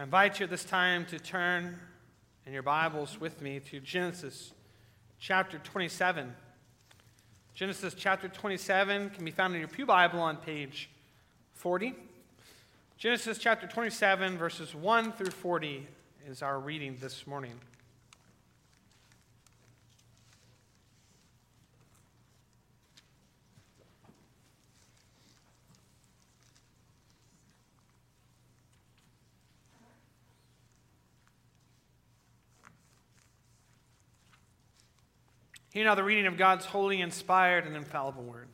I invite you at this time to turn in your Bibles with me to Genesis chapter 27. Genesis chapter 27 can be found in your Pew Bible on page 40. Genesis chapter 27, verses 1 through 40 is our reading this morning. Hear now the reading of God's holy, inspired, and infallible word.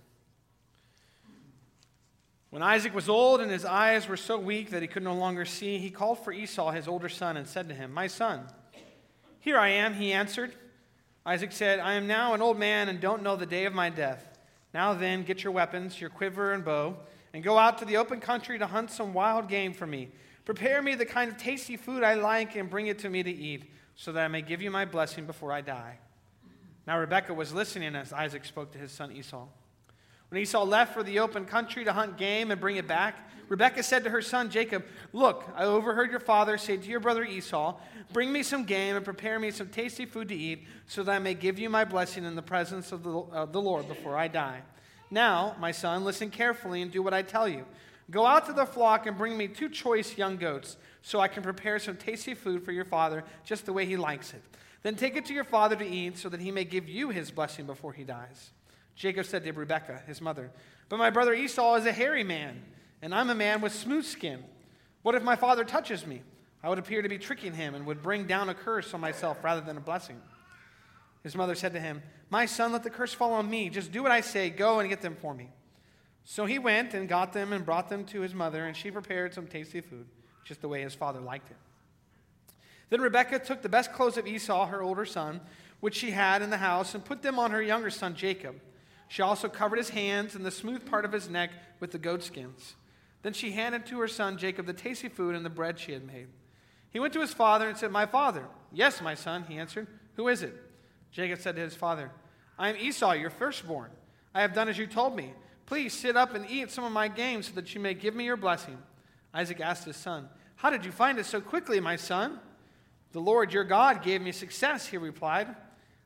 When Isaac was old and his eyes were so weak that he could no longer see, he called for Esau, his older son, and said to him, My son, here I am, he answered. Isaac said, I am now an old man and don't know the day of my death. Now then, get your weapons, your quiver and bow, and go out to the open country to hunt some wild game for me. Prepare me the kind of tasty food I like and bring it to me to eat, so that I may give you my blessing before I die. Now Rebekah was listening as Isaac spoke to his son Esau. When Esau left for the open country to hunt game and bring it back, Rebekah said to her son Jacob, Look, I overheard your father say to your brother Esau, Bring me some game and prepare me some tasty food to eat, so that I may give you my blessing in the presence of the, of the Lord before I die. Now, my son, listen carefully and do what I tell you. Go out to the flock and bring me two choice young goats, so I can prepare some tasty food for your father just the way he likes it. Then take it to your father to eat, so that he may give you his blessing before he dies. Jacob said to Rebekah, his mother, But my brother Esau is a hairy man, and I'm a man with smooth skin. What if my father touches me? I would appear to be tricking him and would bring down a curse on myself rather than a blessing. His mother said to him, My son, let the curse fall on me. Just do what I say. Go and get them for me. So he went and got them and brought them to his mother, and she prepared some tasty food, just the way his father liked it. Then Rebekah took the best clothes of Esau, her older son, which she had in the house, and put them on her younger son Jacob. She also covered his hands and the smooth part of his neck with the goatskins. Then she handed to her son Jacob the tasty food and the bread she had made. He went to his father and said, My father. Yes, my son, he answered. Who is it? Jacob said to his father, I am Esau, your firstborn. I have done as you told me. Please sit up and eat some of my game so that you may give me your blessing. Isaac asked his son, How did you find it so quickly, my son? The Lord your God gave me success, he replied.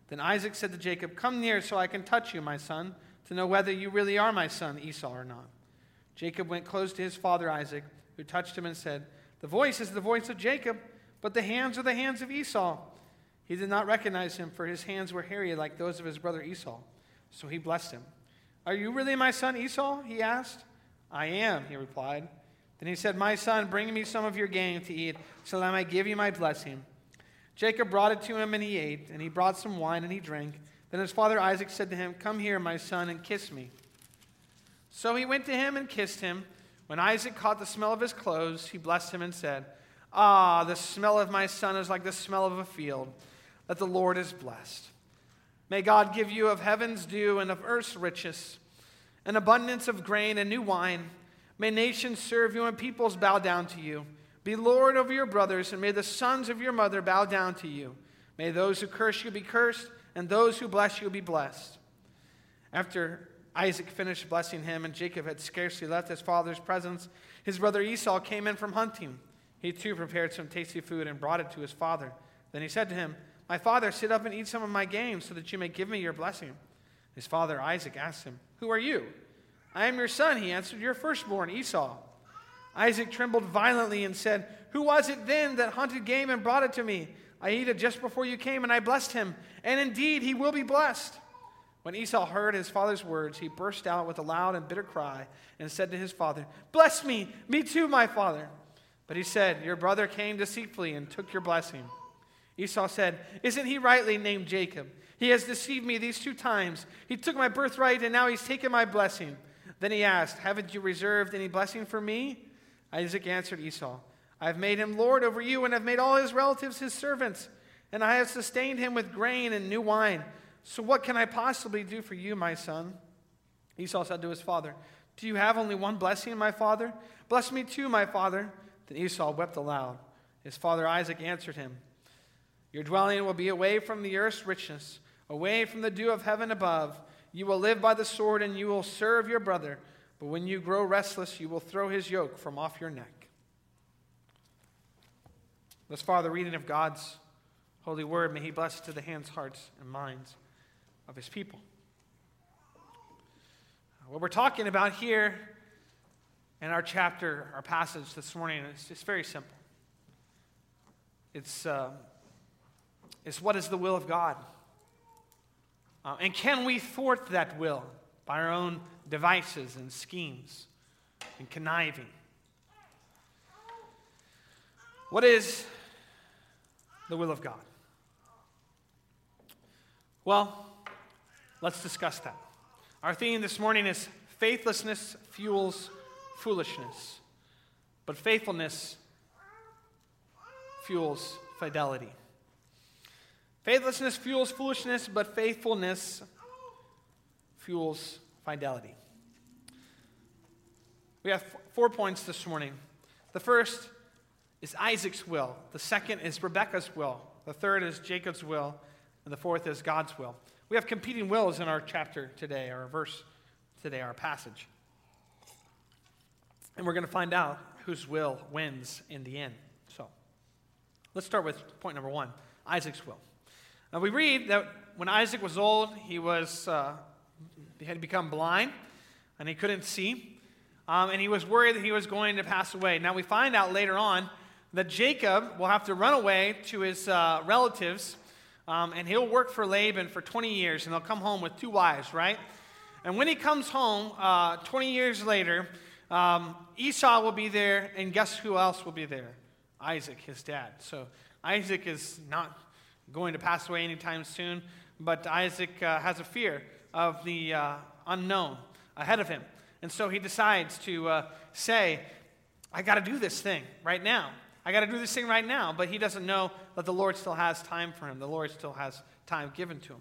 Then Isaac said to Jacob, Come near so I can touch you, my son, to know whether you really are my son Esau or not. Jacob went close to his father Isaac, who touched him and said, The voice is the voice of Jacob, but the hands are the hands of Esau. He did not recognize him, for his hands were hairy like those of his brother Esau. So he blessed him. Are you really my son Esau? he asked. I am, he replied. Then he said, My son, bring me some of your game to eat, so that I may give you my blessing. Jacob brought it to him, and he ate, and he brought some wine, and he drank. Then his father Isaac said to him, Come here, my son, and kiss me. So he went to him and kissed him. When Isaac caught the smell of his clothes, he blessed him and said, Ah, the smell of my son is like the smell of a field that the Lord is blessed. May God give you of heaven's dew and of earth's riches, an abundance of grain and new wine. May nations serve you and peoples bow down to you. Be Lord over your brothers, and may the sons of your mother bow down to you. May those who curse you be cursed, and those who bless you be blessed. After Isaac finished blessing him, and Jacob had scarcely left his father's presence, his brother Esau came in from hunting. He too prepared some tasty food and brought it to his father. Then he said to him, My father, sit up and eat some of my game, so that you may give me your blessing. His father Isaac asked him, Who are you? I am your son, he answered, your firstborn, Esau. Isaac trembled violently and said, Who was it then that hunted game and brought it to me? I ate it just before you came, and I blessed him. And indeed, he will be blessed. When Esau heard his father's words, he burst out with a loud and bitter cry and said to his father, Bless me, me too, my father. But he said, Your brother came deceitfully and took your blessing. Esau said, Isn't he rightly named Jacob? He has deceived me these two times. He took my birthright, and now he's taken my blessing. Then he asked, Haven't you reserved any blessing for me? Isaac answered Esau, I have made him lord over you, and have made all his relatives his servants, and I have sustained him with grain and new wine. So what can I possibly do for you, my son? Esau said to his father, Do you have only one blessing, my father? Bless me too, my father. Then Esau wept aloud. His father Isaac answered him, Your dwelling will be away from the earth's richness, away from the dew of heaven above. You will live by the sword, and you will serve your brother. But when you grow restless, you will throw his yoke from off your neck. Thus far, the reading of God's holy word. May He bless it to the hands, hearts, and minds of His people. What we're talking about here in our chapter, our passage this morning, is very simple. It's, uh, it's what is the will of God? Uh, and can we thwart that will by our own devices and schemes and conniving? What is the will of God? Well, let's discuss that. Our theme this morning is faithlessness fuels foolishness, but faithfulness fuels fidelity. Faithlessness fuels foolishness, but faithfulness fuels fidelity. We have four points this morning. The first is Isaac's will. The second is Rebekah's will. The third is Jacob's will. And the fourth is God's will. We have competing wills in our chapter today, our verse today, our passage. And we're going to find out whose will wins in the end. So let's start with point number one Isaac's will. Now we read that when Isaac was old, he, was, uh, he had become blind and he couldn't see. Um, and he was worried that he was going to pass away. Now we find out later on that Jacob will have to run away to his uh, relatives, um, and he'll work for Laban for 20 years, and they'll come home with two wives, right? And when he comes home, uh, 20 years later, um, Esau will be there, and guess who else will be there? Isaac, his dad. So Isaac is not going to pass away anytime soon, but Isaac uh, has a fear of the uh, unknown ahead of him. And so he decides to uh, say, I got to do this thing right now. I got to do this thing right now. But he doesn't know that the Lord still has time for him. The Lord still has time given to him.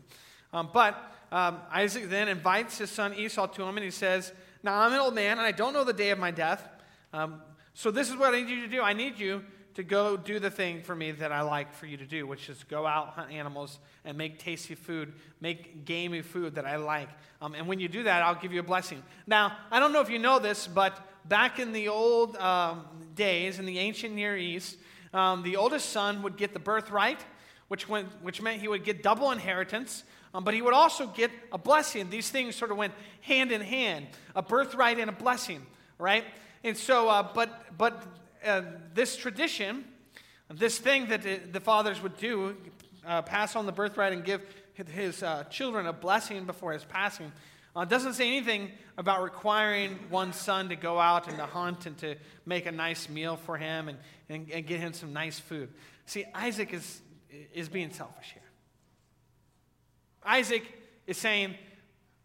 Um, but um, Isaac then invites his son Esau to him and he says, Now I'm an old man and I don't know the day of my death. Um, so this is what I need you to do. I need you to go do the thing for me that I like for you to do, which is go out, hunt animals, and make tasty food, make gamey food that I like. Um, and when you do that, I'll give you a blessing. Now, I don't know if you know this, but back in the old um, days, in the ancient Near East, um, the oldest son would get the birthright, which, went, which meant he would get double inheritance, um, but he would also get a blessing. These things sort of went hand in hand a birthright and a blessing, right? And so, uh, but, but uh, this tradition, this thing that the, the fathers would do, uh, pass on the birthright and give his uh, children a blessing before his passing, uh, doesn't say anything about requiring one son to go out and to hunt and to make a nice meal for him and, and, and get him some nice food. See, Isaac is, is being selfish here. Isaac is saying,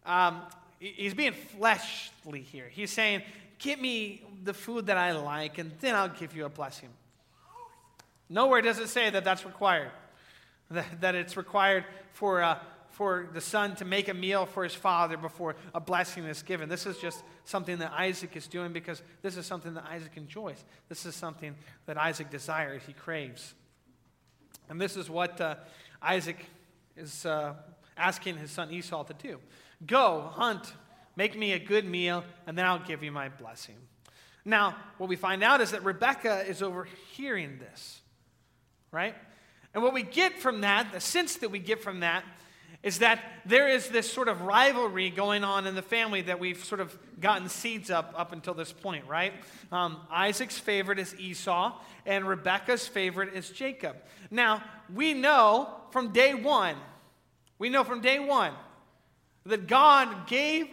um, he's being fleshly here. He's saying, Get me the food that I like, and then I'll give you a blessing. Nowhere does it say that that's required, that, that it's required for. Uh, for the son to make a meal for his father before a blessing is given. This is just something that Isaac is doing because this is something that Isaac enjoys. This is something that Isaac desires, he craves. And this is what uh, Isaac is uh, asking his son Esau to do Go, hunt, make me a good meal, and then I'll give you my blessing. Now, what we find out is that Rebecca is overhearing this, right? And what we get from that, the sense that we get from that, is that there is this sort of rivalry going on in the family that we've sort of gotten seeds up up until this point, right? Um, Isaac's favorite is Esau, and Rebecca's favorite is Jacob. Now, we know from day one, we know from day one that God gave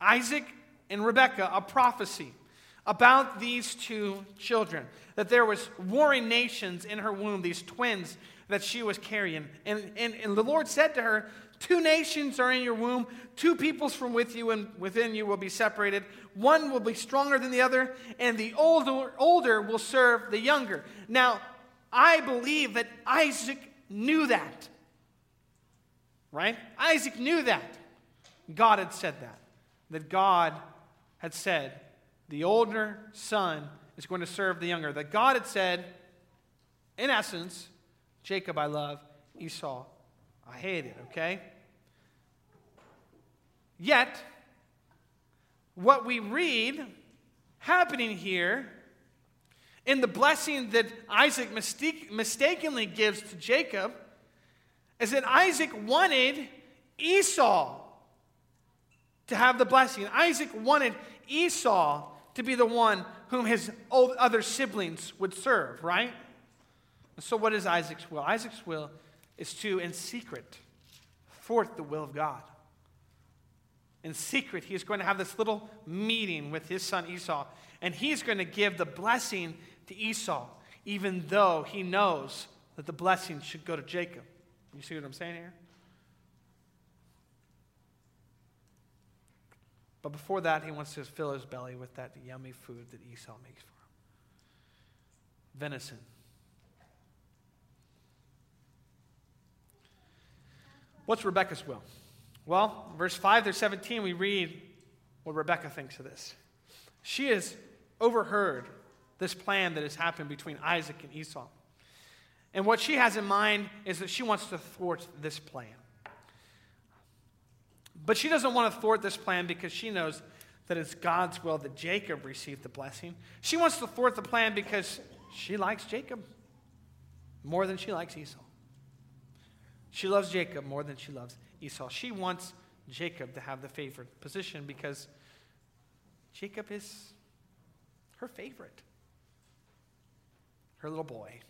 Isaac and Rebecca a prophecy about these two children that there was warring nations in her womb these twins that she was carrying and, and, and the lord said to her Two nations are in your womb, two peoples from with you and within you will be separated. One will be stronger than the other, and the older, older will serve the younger. Now, I believe that Isaac knew that. Right? Isaac knew that. God had said that. That God had said, the older son is going to serve the younger. That God had said, in essence, Jacob I love, Esau I hate it, okay? Yet, what we read happening here in the blessing that Isaac mistake, mistakenly gives to Jacob is that Isaac wanted Esau to have the blessing. Isaac wanted Esau to be the one whom his other siblings would serve, right? So, what is Isaac's will? Isaac's will is to, in secret, forth the will of God. In secret, he's going to have this little meeting with his son Esau, and he's going to give the blessing to Esau, even though he knows that the blessing should go to Jacob. You see what I'm saying here? But before that, he wants to fill his belly with that yummy food that Esau makes for him venison. What's Rebecca's will? Well, verse 5 through 17, we read what Rebecca thinks of this. She has overheard this plan that has happened between Isaac and Esau. And what she has in mind is that she wants to thwart this plan. But she doesn't want to thwart this plan because she knows that it's God's will that Jacob receive the blessing. She wants to thwart the plan because she likes Jacob more than she likes Esau. She loves Jacob more than she loves Esau. She wants Jacob to have the favored position because Jacob is her favorite her little boy.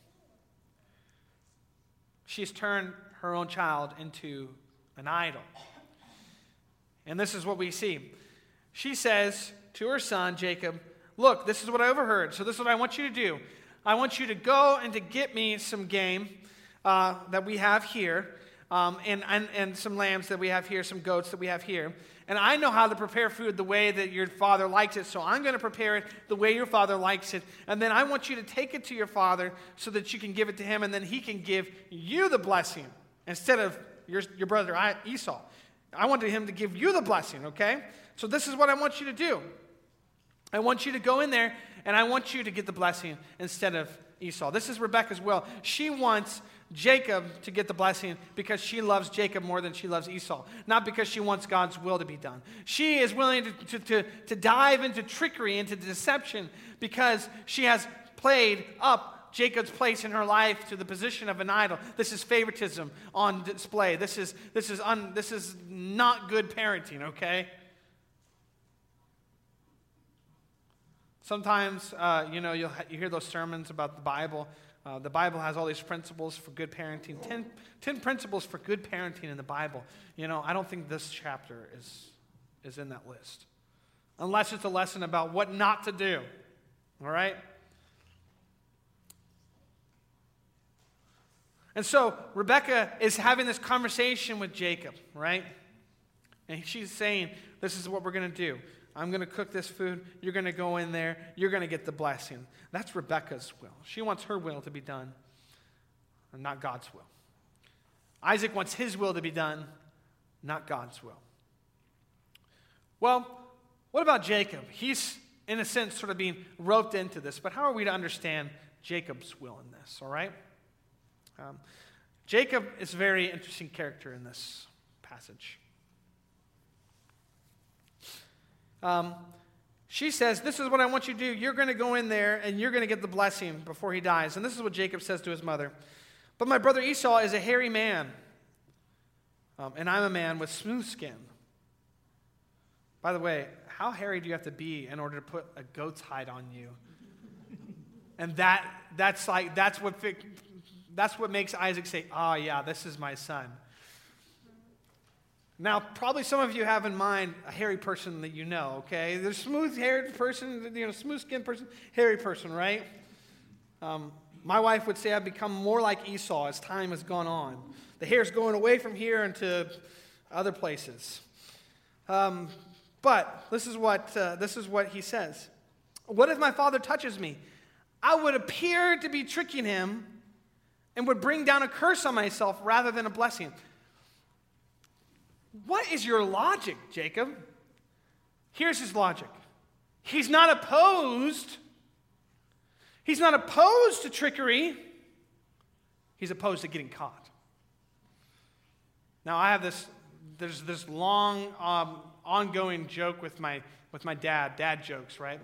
She's turned her own child into an idol. And this is what we see. She says to her son, Jacob, Look, this is what I overheard. So, this is what I want you to do. I want you to go and to get me some game uh, that we have here, um, and, and, and some lambs that we have here, some goats that we have here. And I know how to prepare food the way that your father likes it, so I'm going to prepare it the way your father likes it. And then I want you to take it to your father so that you can give it to him, and then he can give you the blessing instead of your, your brother Esau. I wanted him to give you the blessing, okay? So this is what I want you to do. I want you to go in there, and I want you to get the blessing instead of Esau. This is Rebecca's will. She wants Jacob to get the blessing because she loves Jacob more than she loves Esau, not because she wants God's will to be done. She is willing to, to, to, to dive into trickery, into deception, because she has played up Jacob's place in her life to the position of an idol. This is favoritism on display. This is, this is, un, this is not good parenting, okay? Sometimes, uh, you know, you'll, you hear those sermons about the Bible uh, the Bible has all these principles for good parenting. Ten, ten principles for good parenting in the Bible. You know, I don't think this chapter is, is in that list. Unless it's a lesson about what not to do. All right? And so Rebecca is having this conversation with Jacob, right? And she's saying, This is what we're going to do. I'm going to cook this food. You're going to go in there. You're going to get the blessing. That's Rebecca's will. She wants her will to be done, not God's will. Isaac wants his will to be done, not God's will. Well, what about Jacob? He's, in a sense, sort of being roped into this, but how are we to understand Jacob's will in this, all right? Um, Jacob is a very interesting character in this passage. Um, she says, This is what I want you to do. You're going to go in there and you're going to get the blessing before he dies. And this is what Jacob says to his mother. But my brother Esau is a hairy man, um, and I'm a man with smooth skin. By the way, how hairy do you have to be in order to put a goat's hide on you? and that, that's like, that's what, that's what makes Isaac say, oh, yeah, this is my son. Now, probably some of you have in mind a hairy person that you know, okay? The smooth haired person, you know, smooth skinned person, hairy person, right? Um, my wife would say I've become more like Esau as time has gone on. The hair's going away from here into other places. Um, but this is, what, uh, this is what he says What if my father touches me? I would appear to be tricking him and would bring down a curse on myself rather than a blessing. What is your logic, Jacob? Here's his logic He's not opposed. He's not opposed to trickery. He's opposed to getting caught. Now, I have this, there's this long, um, ongoing joke with my, with my dad, dad jokes, right?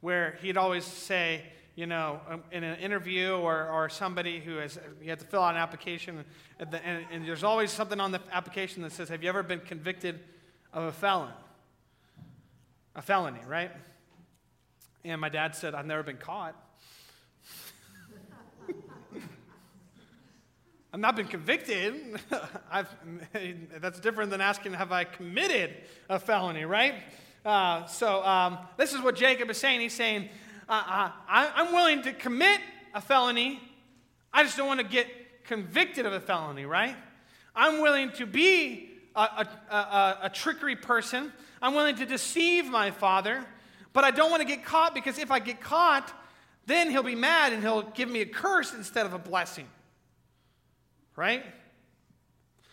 Where he'd always say, you know, um, in an interview or, or somebody who has, you have to fill out an application, and, and, and there's always something on the application that says, Have you ever been convicted of a felon? A felony, right? And my dad said, I've never been caught. I've not been convicted. That's different than asking, Have I committed a felony, right? Uh, so um, this is what Jacob is saying. He's saying, uh, I, I'm willing to commit a felony. I just don't want to get convicted of a felony, right? I'm willing to be a, a, a, a trickery person. I'm willing to deceive my father, but I don't want to get caught because if I get caught, then he'll be mad and he'll give me a curse instead of a blessing. Right?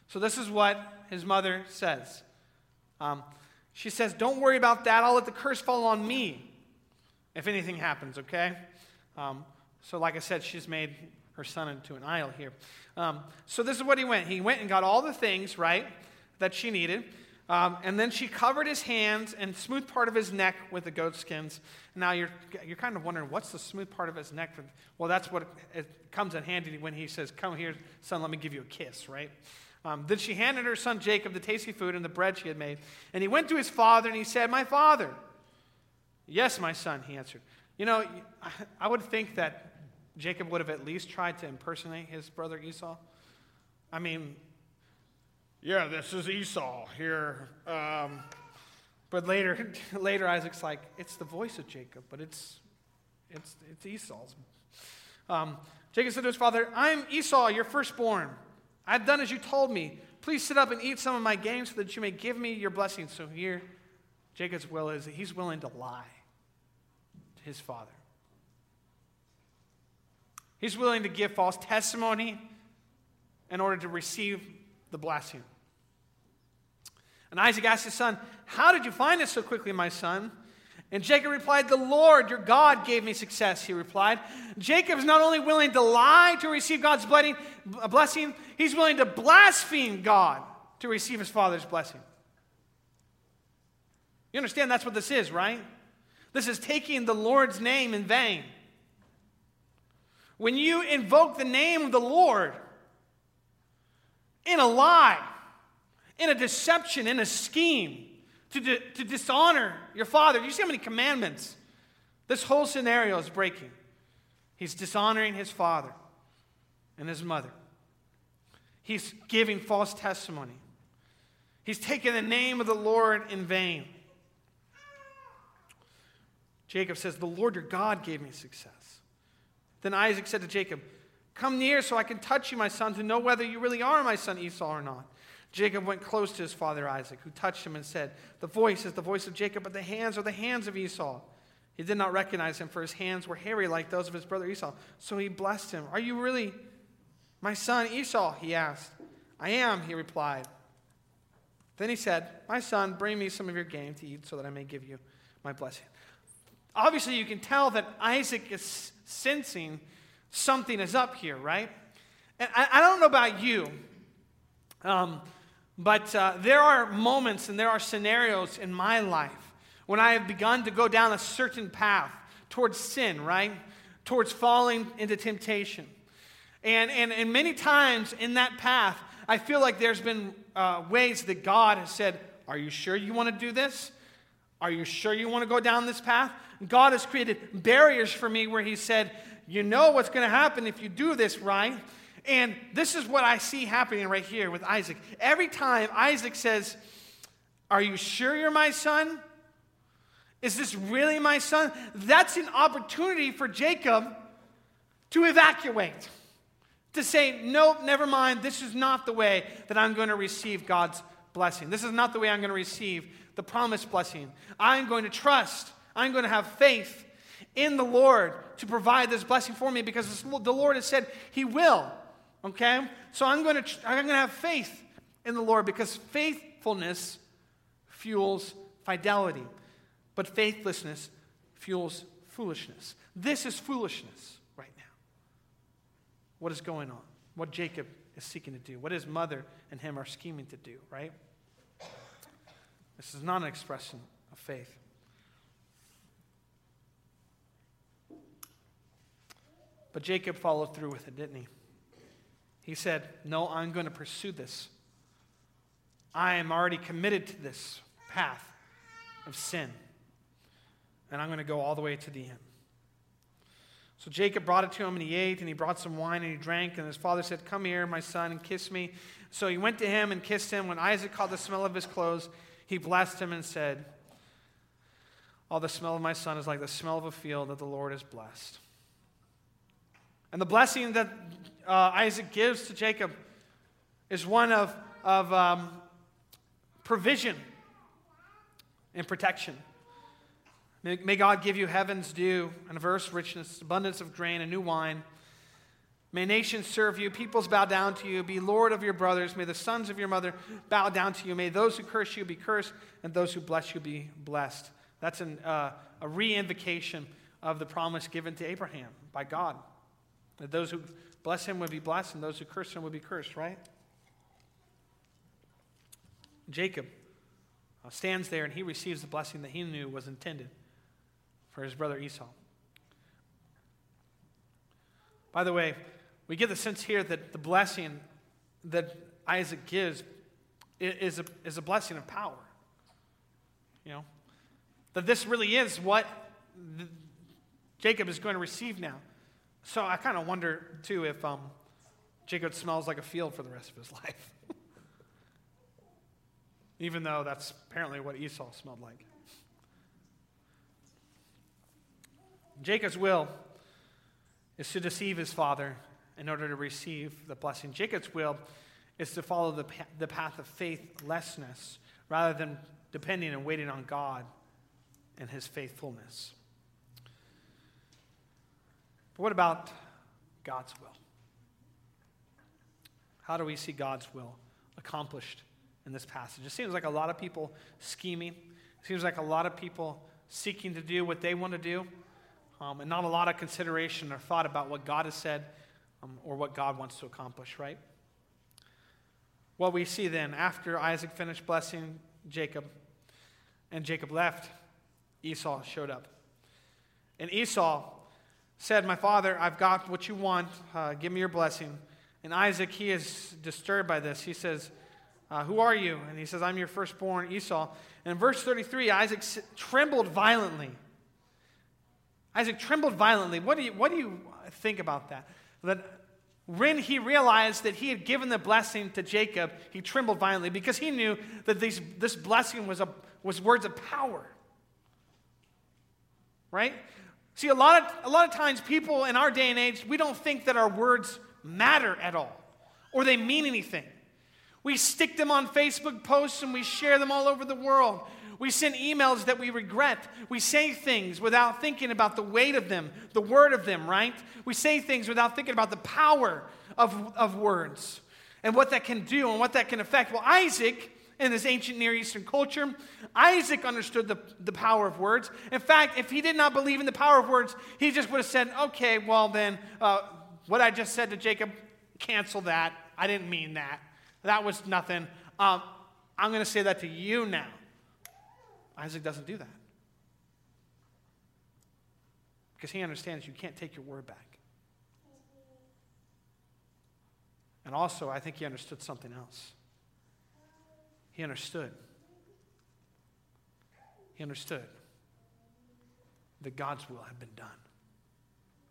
So, this is what his mother says. Um, she says, Don't worry about that. I'll let the curse fall on me if anything happens, okay? Um, so, like I said, she's made her son into an idol here. Um, so, this is what he went. He went and got all the things, right, that she needed. Um, and then she covered his hands and smooth part of his neck with the goat skins. Now you're, you're kind of wondering, what's the smooth part of his neck? Well, that's what it comes in handy when he says, Come here, son, let me give you a kiss, right? Um, then she handed her son Jacob the tasty food and the bread she had made. And he went to his father and he said, My father. Yes, my son, he answered. You know, I would think that Jacob would have at least tried to impersonate his brother Esau. I mean, yeah, this is Esau here. Um, but later, later Isaac's like, it's the voice of Jacob, but it's, it's, it's Esau's. Um, Jacob said to his father, I'm Esau, your firstborn. I've done as you told me. Please sit up and eat some of my game so that you may give me your blessing. So here, Jacob's will is that he's willing to lie his father. He's willing to give false testimony in order to receive the blessing. And Isaac asked his son, How did you find us so quickly, my son? And Jacob replied, The Lord, your God, gave me success, he replied. Jacob is not only willing to lie to receive God's blessing, he's willing to blaspheme God to receive his father's blessing. You understand that's what this is, right? This is taking the Lord's name in vain. When you invoke the name of the Lord in a lie, in a deception, in a scheme, to, to dishonor your father. Do you see how many commandments this whole scenario is breaking? He's dishonoring his father and his mother. He's giving false testimony. He's taking the name of the Lord in vain. Jacob says, The Lord your God gave me success. Then Isaac said to Jacob, Come near so I can touch you, my son, to know whether you really are my son Esau or not. Jacob went close to his father Isaac, who touched him and said, The voice is the voice of Jacob, but the hands are the hands of Esau. He did not recognize him, for his hands were hairy like those of his brother Esau. So he blessed him. Are you really my son Esau? He asked. I am, he replied. Then he said, My son, bring me some of your game to eat so that I may give you my blessing. Obviously, you can tell that Isaac is sensing something is up here, right? And I, I don't know about you. Um, but uh, there are moments and there are scenarios in my life when I have begun to go down a certain path towards sin, right? Towards falling into temptation. And, and, and many times in that path, I feel like there's been uh, ways that God has said, Are you sure you want to do this? Are you sure you want to go down this path? God has created barriers for me where He said, You know what's going to happen if you do this, right? And this is what I see happening right here with Isaac. Every time Isaac says, Are you sure you're my son? Is this really my son? That's an opportunity for Jacob to evacuate, to say, Nope, never mind. This is not the way that I'm going to receive God's blessing. This is not the way I'm going to receive the promised blessing. I'm going to trust, I'm going to have faith in the Lord to provide this blessing for me because the Lord has said He will. Okay? So I'm going to I'm going to have faith in the Lord because faithfulness fuels fidelity, but faithlessness fuels foolishness. This is foolishness right now. What is going on? What Jacob is seeking to do, what his mother and him are scheming to do, right? This is not an expression of faith. But Jacob followed through with it, didn't he? He said, No, I'm going to pursue this. I am already committed to this path of sin. And I'm going to go all the way to the end. So Jacob brought it to him, and he ate, and he brought some wine, and he drank. And his father said, Come here, my son, and kiss me. So he went to him and kissed him. When Isaac caught the smell of his clothes, he blessed him and said, All the smell of my son is like the smell of a field that the Lord has blessed. And the blessing that uh, Isaac gives to Jacob is one of, of um, provision and protection. May, may God give you heaven's dew, and verse richness, abundance of grain, and new wine. May nations serve you, peoples bow down to you. Be Lord of your brothers. May the sons of your mother bow down to you. May those who curse you be cursed, and those who bless you be blessed. That's an, uh, a re invocation of the promise given to Abraham by God. That those who bless him would be blessed, and those who curse him would be cursed, right? Jacob uh, stands there and he receives the blessing that he knew was intended for his brother Esau. By the way, we get the sense here that the blessing that Isaac gives is a, is a blessing of power. You know, that this really is what the, Jacob is going to receive now. So I kind of wonder, too, if um, Jacob smells like a field for the rest of his life. Even though that's apparently what Esau smelled like. Jacob's will is to deceive his father in order to receive the blessing. Jacob's will is to follow the, the path of faithlessness rather than depending and waiting on God and his faithfulness. But what about God's will? How do we see God's will accomplished in this passage? It seems like a lot of people scheming. It seems like a lot of people seeking to do what they want to do, um, and not a lot of consideration or thought about what God has said um, or what God wants to accomplish, right? What we see then, after Isaac finished blessing Jacob and Jacob left, Esau showed up. And Esau said, My father, I've got what you want. Uh, give me your blessing. And Isaac, he is disturbed by this. He says, uh, Who are you? And he says, I'm your firstborn, Esau. And in verse 33, Isaac trembled violently. Isaac trembled violently. What do you, what do you think about that? That when he realized that he had given the blessing to Jacob, he trembled violently because he knew that these, this blessing was, a, was words of power. Right? See, a lot, of, a lot of times people in our day and age, we don't think that our words matter at all or they mean anything. We stick them on Facebook posts and we share them all over the world. We send emails that we regret. We say things without thinking about the weight of them, the word of them, right? We say things without thinking about the power of, of words and what that can do and what that can affect. Well, Isaac in this ancient Near Eastern culture. Isaac understood the, the power of words. In fact, if he did not believe in the power of words, he just would have said, okay, well, then uh, what I just said to Jacob, cancel that. I didn't mean that. That was nothing. Um, I'm going to say that to you now. Isaac doesn't do that. Because he understands you can't take your word back. And also, I think he understood something else. He understood. He understood that God's will had been done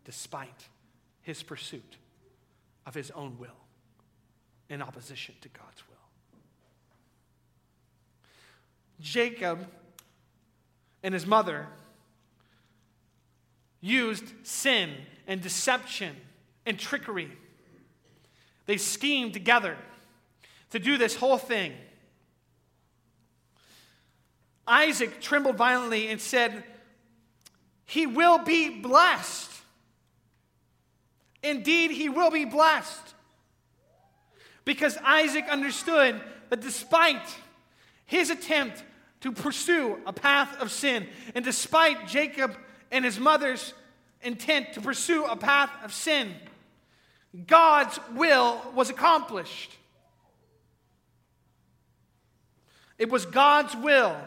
despite his pursuit of his own will in opposition to God's will. Jacob and his mother used sin and deception and trickery. They schemed together to do this whole thing. Isaac trembled violently and said, He will be blessed. Indeed, he will be blessed. Because Isaac understood that despite his attempt to pursue a path of sin, and despite Jacob and his mother's intent to pursue a path of sin, God's will was accomplished. It was God's will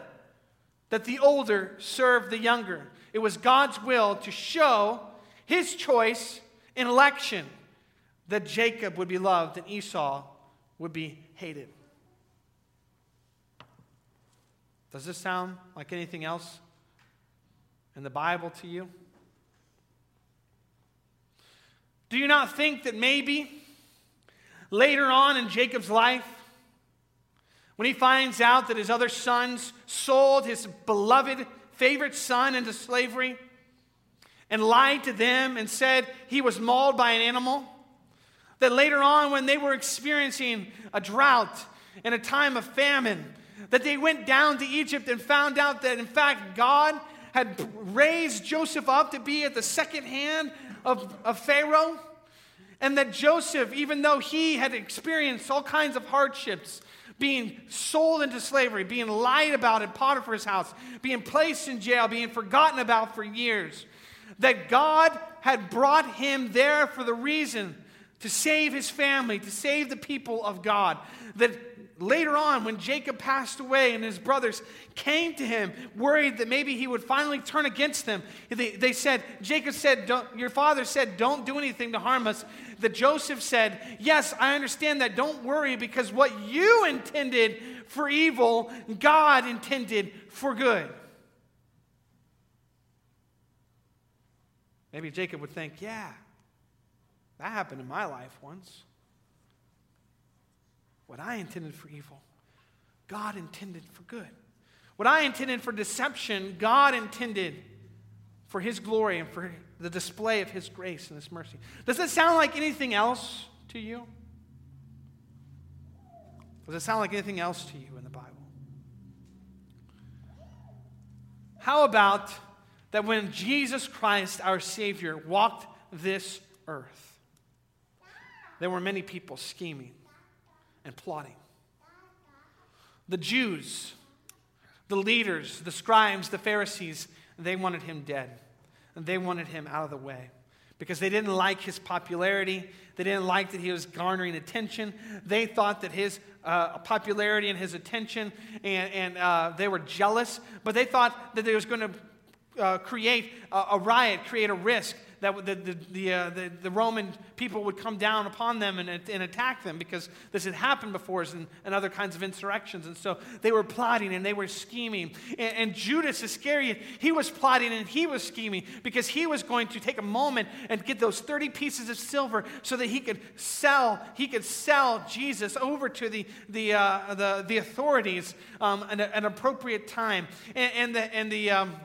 that the older serve the younger. It was God's will to show his choice in election that Jacob would be loved and Esau would be hated. Does this sound like anything else in the Bible to you? Do you not think that maybe later on in Jacob's life, when he finds out that his other sons sold his beloved favorite son into slavery and lied to them and said he was mauled by an animal, that later on, when they were experiencing a drought and a time of famine, that they went down to Egypt and found out that, in fact, God had raised Joseph up to be at the second hand of, of Pharaoh. And that Joseph, even though he had experienced all kinds of hardships, being sold into slavery, being lied about in Potiphar's house, being placed in jail, being forgotten about for years, that God had brought him there for the reason to save his family, to save the people of God. That later on, when Jacob passed away and his brothers came to him, worried that maybe he would finally turn against them, they, they said, Jacob said, Your father said, Don't do anything to harm us. That Joseph said, Yes, I understand that. Don't worry, because what you intended for evil, God intended for good. Maybe Jacob would think, Yeah, that happened in my life once. What I intended for evil, God intended for good. What I intended for deception, God intended for His glory and for the display of His grace and His mercy. Does it sound like anything else to you? Does it sound like anything else to you in the Bible? How about that when Jesus Christ, our Savior, walked this earth, there were many people scheming and plotting. The Jews, the leaders, the scribes, the Pharisees, they wanted him dead. And they wanted him out of the way because they didn't like his popularity. They didn't like that he was garnering attention. They thought that his uh, popularity and his attention, and, and uh, they were jealous, but they thought that they was going to uh, create a, a, riot, create a risk that the, the, the, uh, the, the, Roman people would come down upon them and, and attack them because this had happened before and, and other kinds of insurrections. And so they were plotting and they were scheming. And, and Judas Iscariot, he was plotting and he was scheming because he was going to take a moment and get those 30 pieces of silver so that he could sell, he could sell Jesus over to the, the, uh, the, the authorities um, at an appropriate time. And, and the, and the um,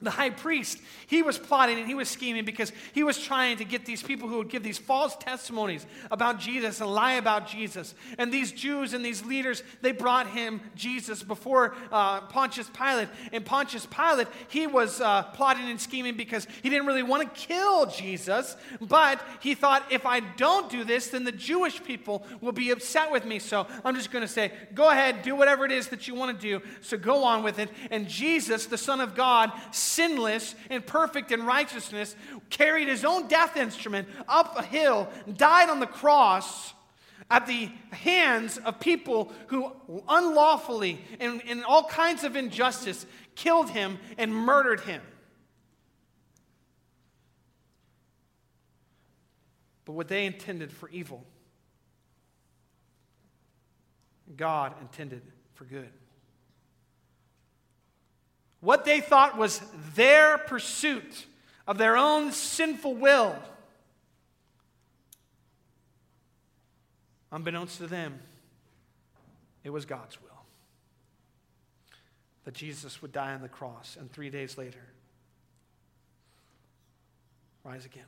the high priest, he was plotting and he was scheming because he was trying to get these people who would give these false testimonies about Jesus and lie about Jesus. And these Jews and these leaders, they brought him Jesus before uh, Pontius Pilate. And Pontius Pilate, he was uh, plotting and scheming because he didn't really want to kill Jesus, but he thought, if I don't do this, then the Jewish people will be upset with me. So I'm just going to say, go ahead, do whatever it is that you want to do. So go on with it. And Jesus, the Son of God, sinless and perfect in righteousness, carried his own death instrument up a hill, died on the cross at the hands of people who unlawfully and in all kinds of injustice killed him and murdered him. But what they intended for evil, God intended for good. What they thought was their pursuit of their own sinful will, unbeknownst to them, it was God's will. That Jesus would die on the cross and three days later rise again.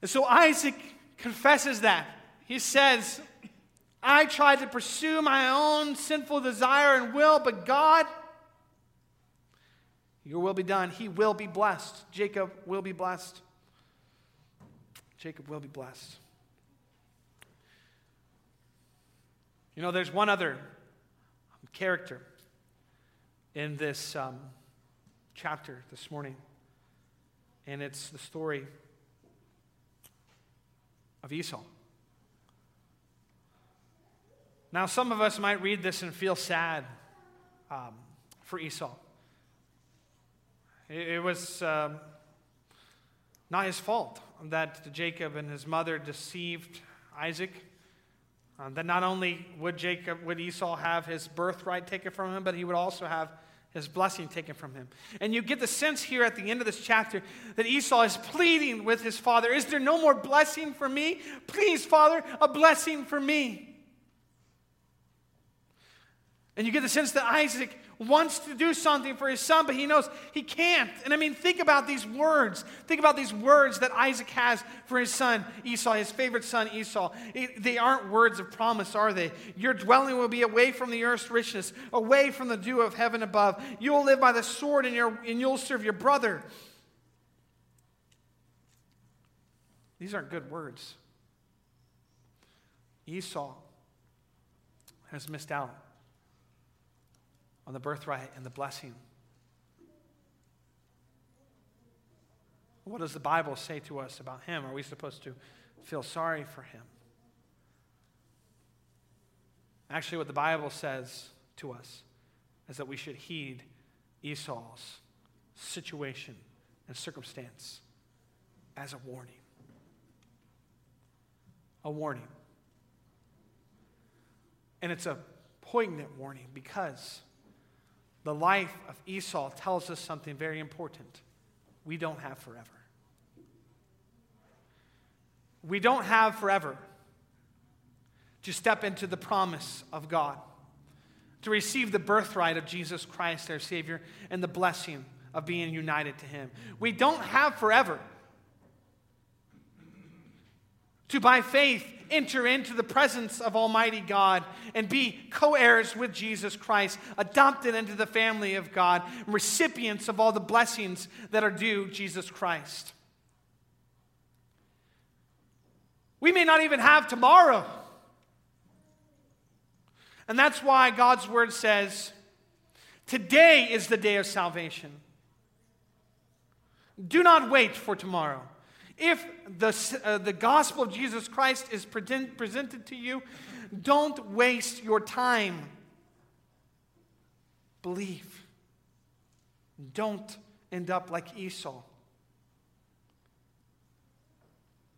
And so Isaac confesses that. He says, I tried to pursue my own sinful desire and will, but God your will be done. He will be blessed. Jacob will be blessed. Jacob will be blessed. You know, there's one other character in this um, chapter this morning, and it's the story of Esau. Now, some of us might read this and feel sad um, for Esau. It, was um, not his fault that Jacob and his mother deceived Isaac. Um, that not only would Jacob, would Esau have his birthright taken from him, but he would also have his blessing taken from him. And you get the sense here at the end of this chapter that Esau is pleading with his father Is there no more blessing for me? Please, Father, a blessing for me. And you get the sense that Isaac wants to do something for his son, but he knows he can't. And I mean, think about these words. Think about these words that Isaac has for his son Esau, his favorite son Esau. they aren't words of promise, are they? Your dwelling will be away from the earth's richness, away from the dew of heaven above. You will live by the sword, and, your, and you'll serve your brother. These aren't good words. Esau has missed out on the birthright and the blessing. What does the Bible say to us about him? Are we supposed to feel sorry for him? Actually, what the Bible says to us is that we should heed Esau's situation and circumstance as a warning. A warning. And it's a poignant warning because the life of Esau tells us something very important. We don't have forever. We don't have forever to step into the promise of God, to receive the birthright of Jesus Christ, our Savior, and the blessing of being united to Him. We don't have forever to, by faith, enter into the presence of Almighty God and be co heirs with Jesus Christ, adopted into the family of God, recipients of all the blessings that are due Jesus Christ. We may not even have tomorrow. And that's why God's word says, Today is the day of salvation. Do not wait for tomorrow. If the, uh, the gospel of Jesus Christ is present, presented to you, don't waste your time. Believe. Don't end up like Esau.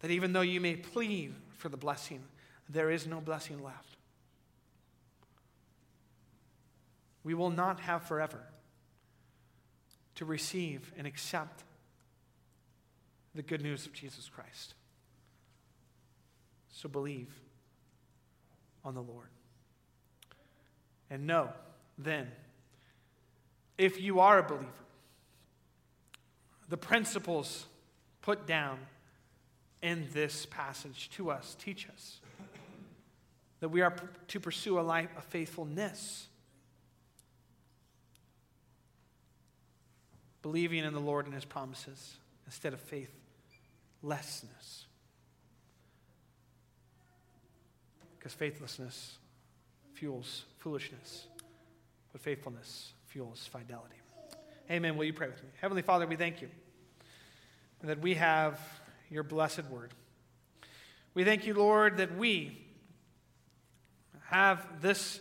That even though you may plead for the blessing, there is no blessing left. We will not have forever to receive and accept the good news of Jesus Christ. So believe on the Lord. And know then, if you are a believer, the principles put down in this passage to us teach us that we are to pursue a life of faithfulness, believing in the Lord and his promises instead of faith lessness. Because faithlessness fuels foolishness, but faithfulness fuels fidelity. Amen. Will you pray with me? Heavenly Father, we thank you that we have your blessed word. We thank you, Lord, that we have this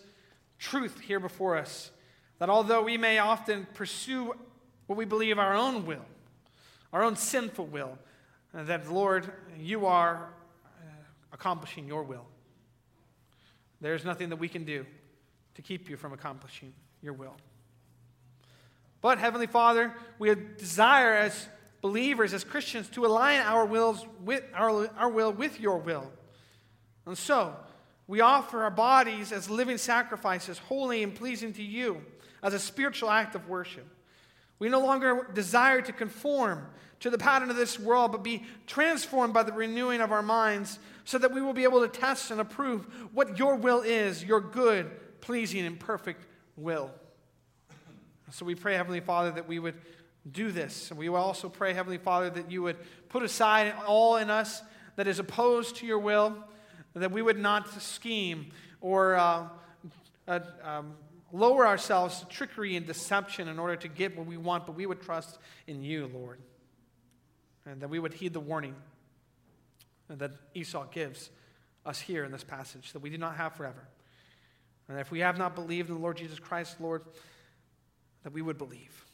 truth here before us that although we may often pursue what we believe our own will, our own sinful will, that, Lord, you are uh, accomplishing your will. There's nothing that we can do to keep you from accomplishing your will. But, Heavenly Father, we desire as believers, as Christians, to align our, wills with, our, our will with your will. And so, we offer our bodies as living sacrifices, holy and pleasing to you, as a spiritual act of worship. We no longer desire to conform to the pattern of this world, but be transformed by the renewing of our minds so that we will be able to test and approve what your will is, your good, pleasing, and perfect will. So we pray, Heavenly Father, that we would do this. And we also pray, Heavenly Father, that you would put aside all in us that is opposed to your will, that we would not scheme or uh, uh, um, lower ourselves to trickery and deception in order to get what we want, but we would trust in you, Lord and that we would heed the warning that Esau gives us here in this passage that we do not have forever. And if we have not believed in the Lord Jesus Christ, Lord, that we would believe.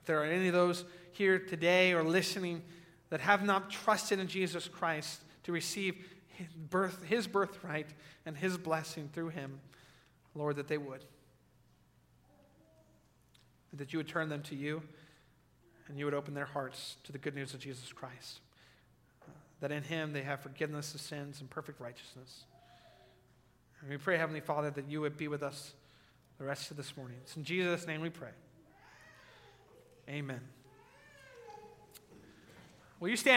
If there are any of those here today or listening that have not trusted in Jesus Christ to receive his, birth, his birthright and his blessing through him, Lord, that they would. That you would turn them to you and you would open their hearts to the good news of Jesus Christ. That in him they have forgiveness of sins and perfect righteousness. And we pray, Heavenly Father, that you would be with us the rest of this morning. It's in Jesus' name we pray. Amen. Will you stand?